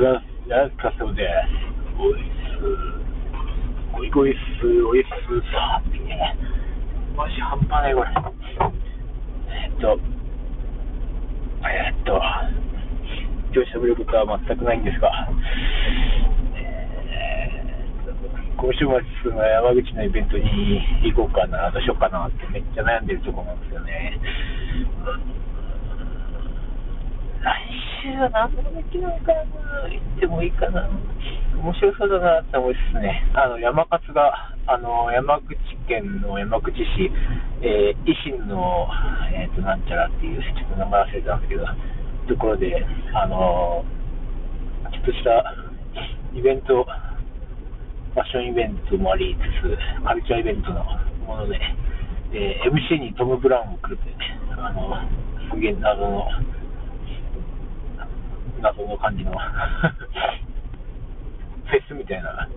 やらかそうで。おいす。ごいごいす、おいす、さーってね。マジ半端ないこれ。えっと、えっと、今日喋ることは全くないんですが、え今週末の山口のイベントに行こうかな、どうしようかなってめっちゃ悩んでるところなんですよね。来週は何のできなのかな行ってもいいかな面白そうだなって思いですね。あの、山勝が、あの、山口県の山口市、えー、維新の、えっ、ー、と、なんちゃらっていう、ちょっと名前忘れたんですけど、ところで、あの、ちょっとしたイベント、ファッションイベントもありつつ、カルチャーイベントのもので、で MC にトム・ブラウンも来るって、あの、すげえ謎の、謎の感じの。フェスみたいな。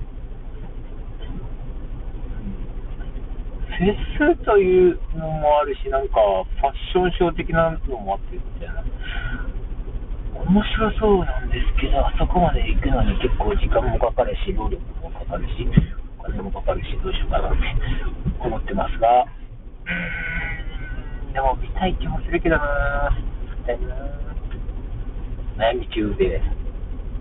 フェスというのもあるし、なんかファッションショー的なのもあってみたいな。面白そうなんですけど、あそこまで行くのに結構時間もかかるし、労力もかかるし、お金もかかるし、どうしようかなって思ってますが、でも見たい気もするけどな、見たいなみ中です。